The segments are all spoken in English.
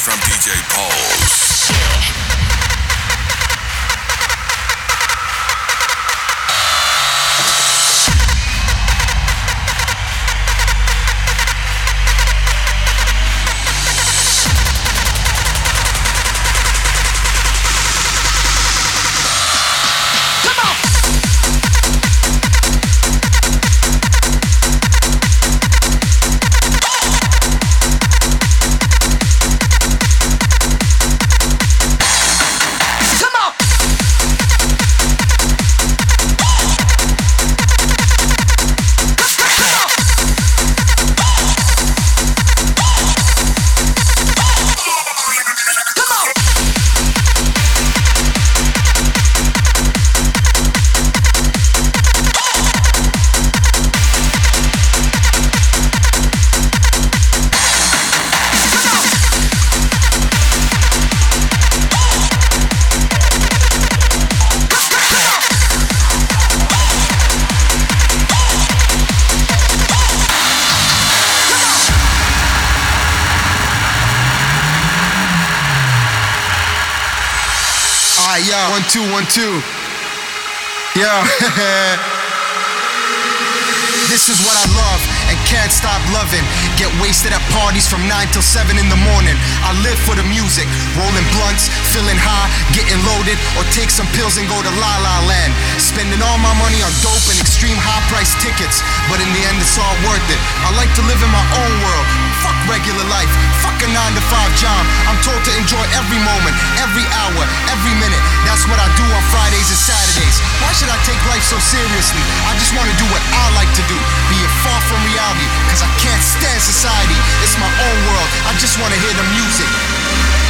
from DJ Pulse. Two, one, two. Yo, this is what I love and can't stop loving. Get wasted at parties from 9 till 7 in the morning. I live for the music, rolling blunts, feeling high, getting loaded, or take some pills and go to La La Land. Spending all my money on dope and extreme high price tickets, but in the end, it's all worth it. I like to live in my own world. Fuck regular life, fuck a 9 to 5 job. I'm told to enjoy every moment, every hour, every minute. That's what I do on Fridays and Saturdays. Why should I take life so seriously? I just want to do what I like to do, be it far from reality, cause I can't stand society. It's my own world, I just want to hear the music.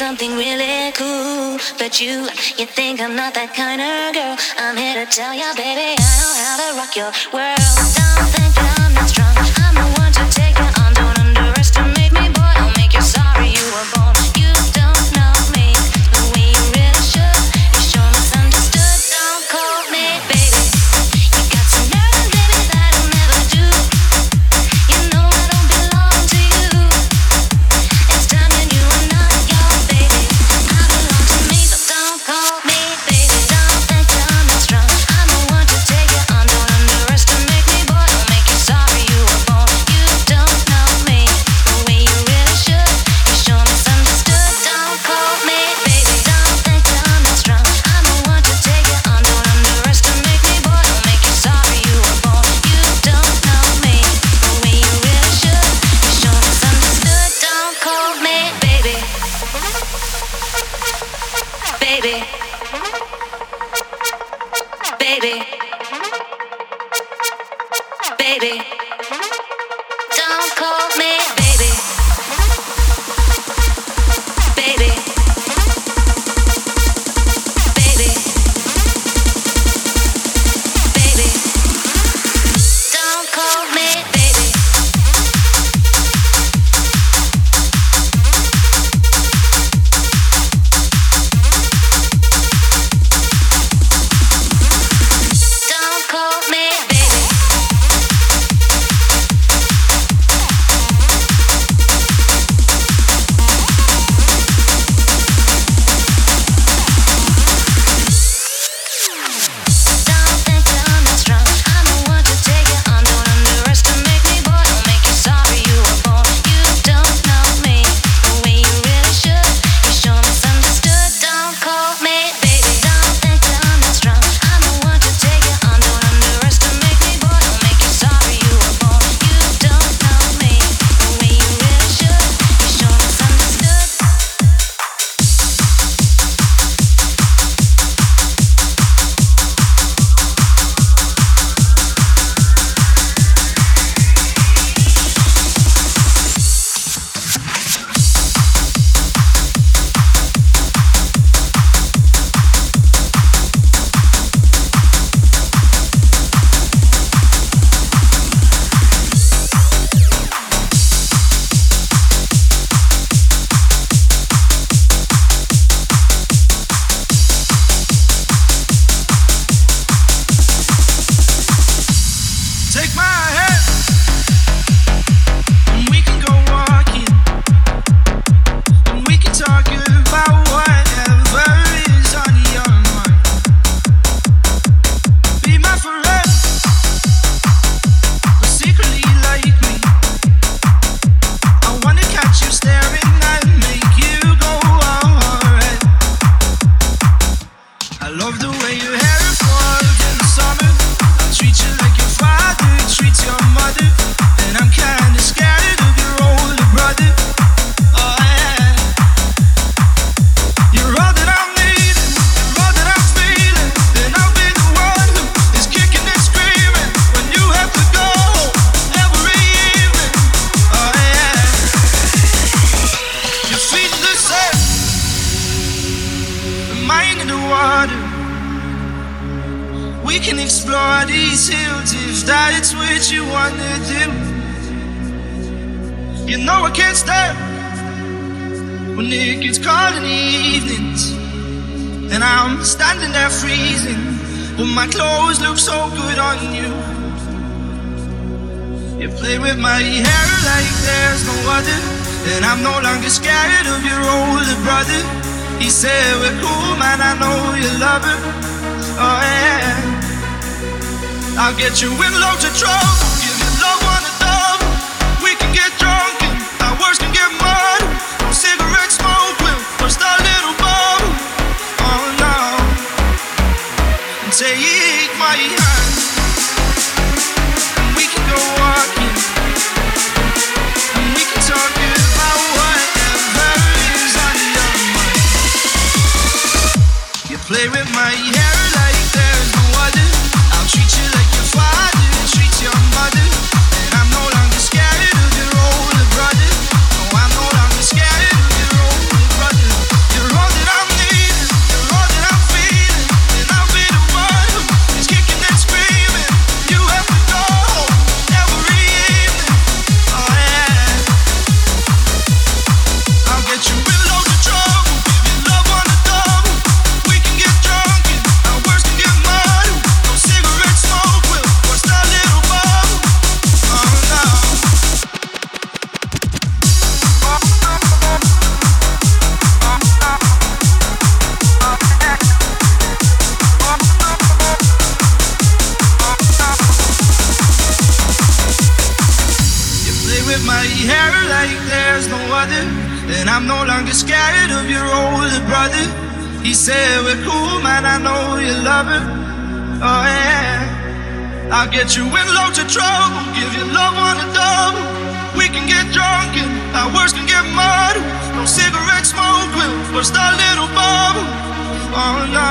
Something really cool. But you, you think I'm not that kind of girl. I'm here to tell you, baby, I know how to rock your world. mind in the water. We can explore these hills if that's what you wanna do. You know I can't stop when it gets cold in the evenings, and I'm standing there freezing. But my clothes look so good on you. You play with my hair like there's no other, and I'm no longer scared of your older brother. He said, "We're cool, man, I know you love it. Oh, yeah. I'll get you in loads of trouble. Give you love one of love. We can get drunk and our words can get mud. No cigarette smoking, will burst a little bubble. Oh, no. Take my hand. He said, We're cool, man, I know you love it. Oh, yeah. I'll get you in loads of trouble, give you love on a double. We can get drunk and our words can get muddled. No cigarette smoke will burst our little bubble. Oh, no.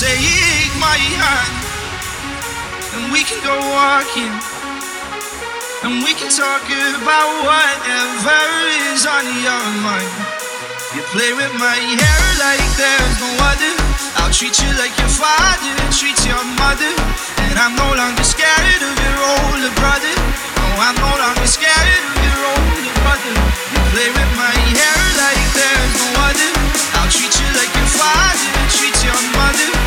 Take my hand and we can go walking and we can talk about whatever is on your mind. You play with my hair like there's no other. I'll treat you like your father treats your mother. And I'm no longer scared of your older brother. No, I'm no longer scared of your older brother. You play with my hair like there's no other. I'll treat you like your father treats your mother.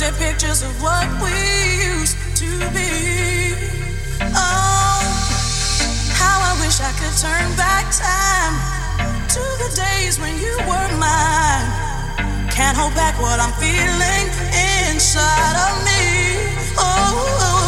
painted pictures of what we used to be. Oh, how I wish I could turn back time to the days when you were mine. Can't hold back what I'm feeling inside of me. Oh. oh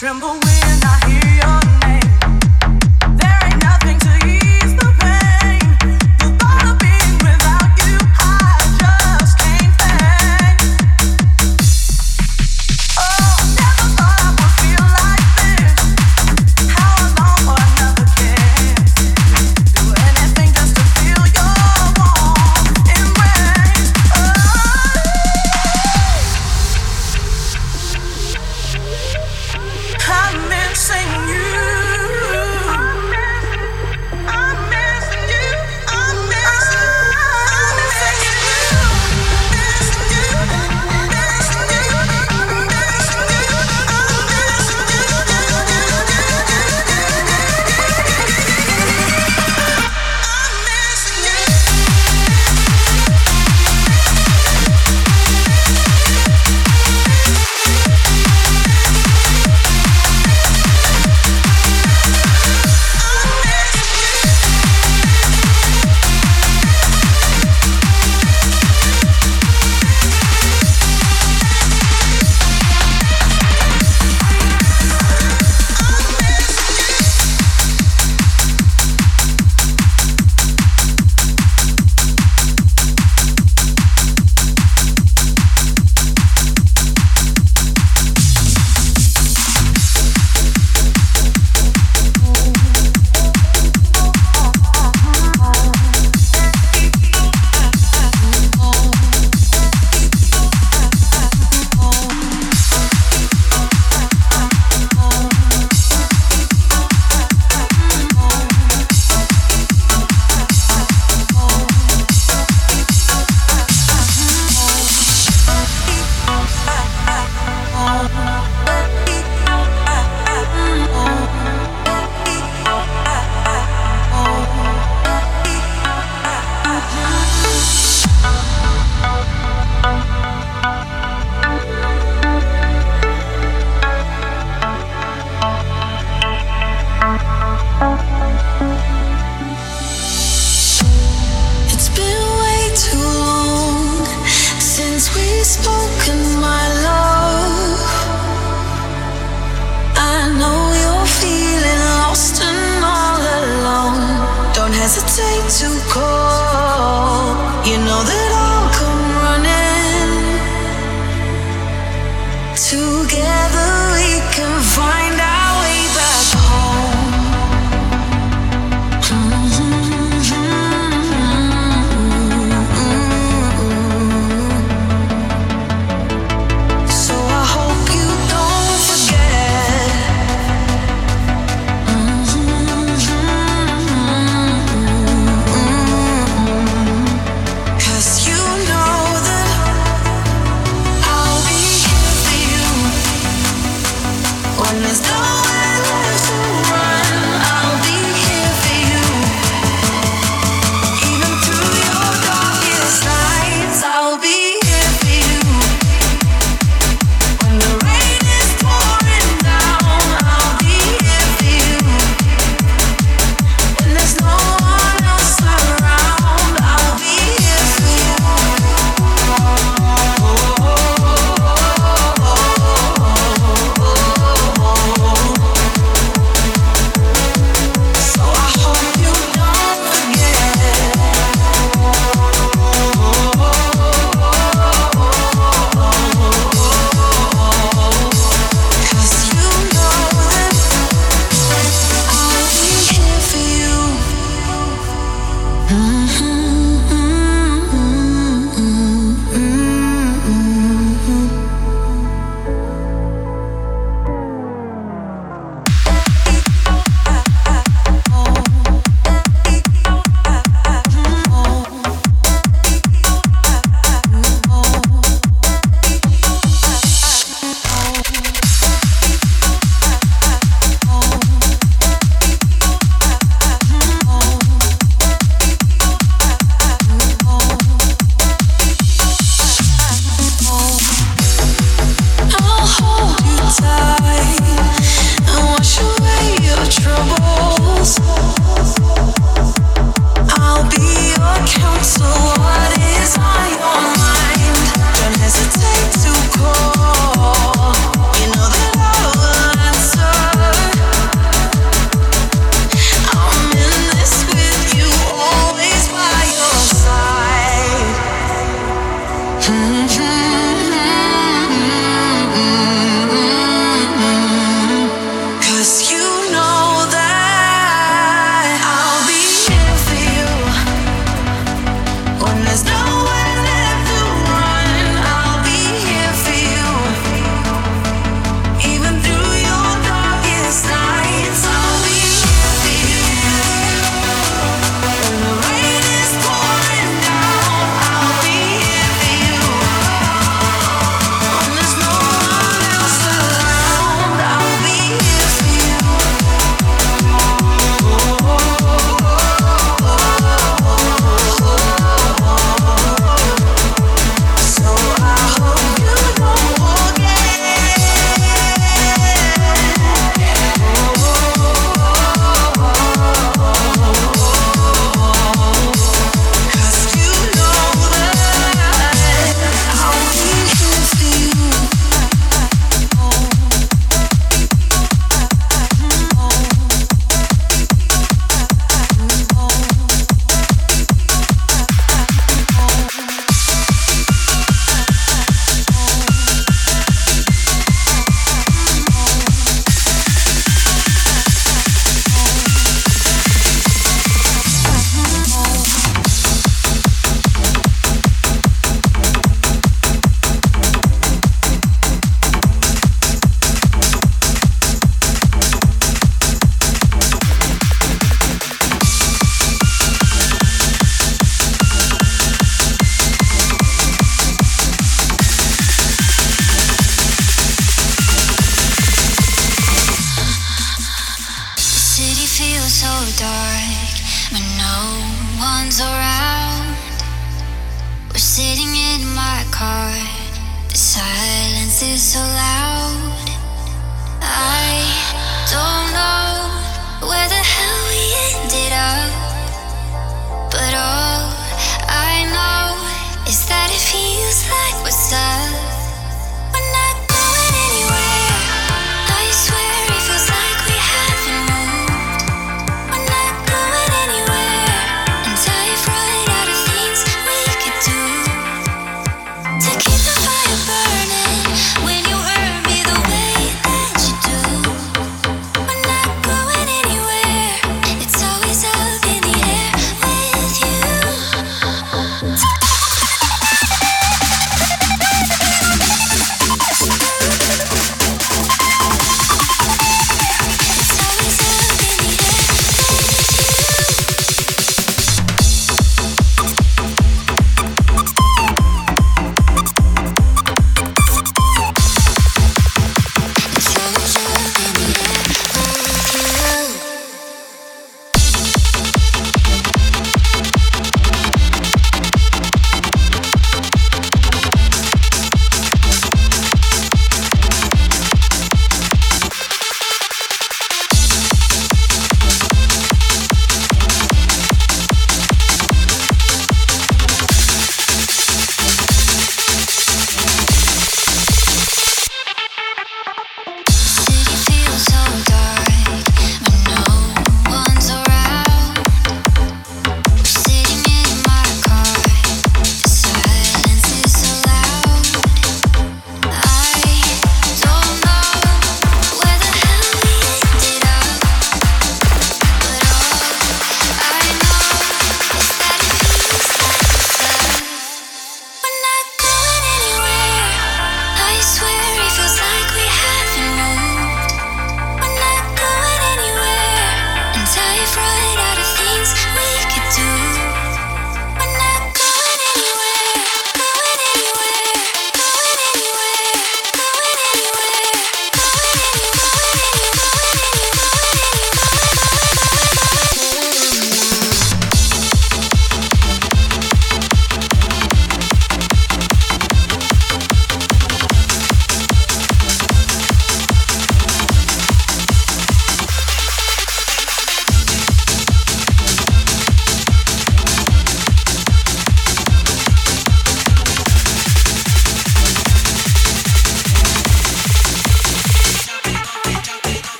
tremble when I hear.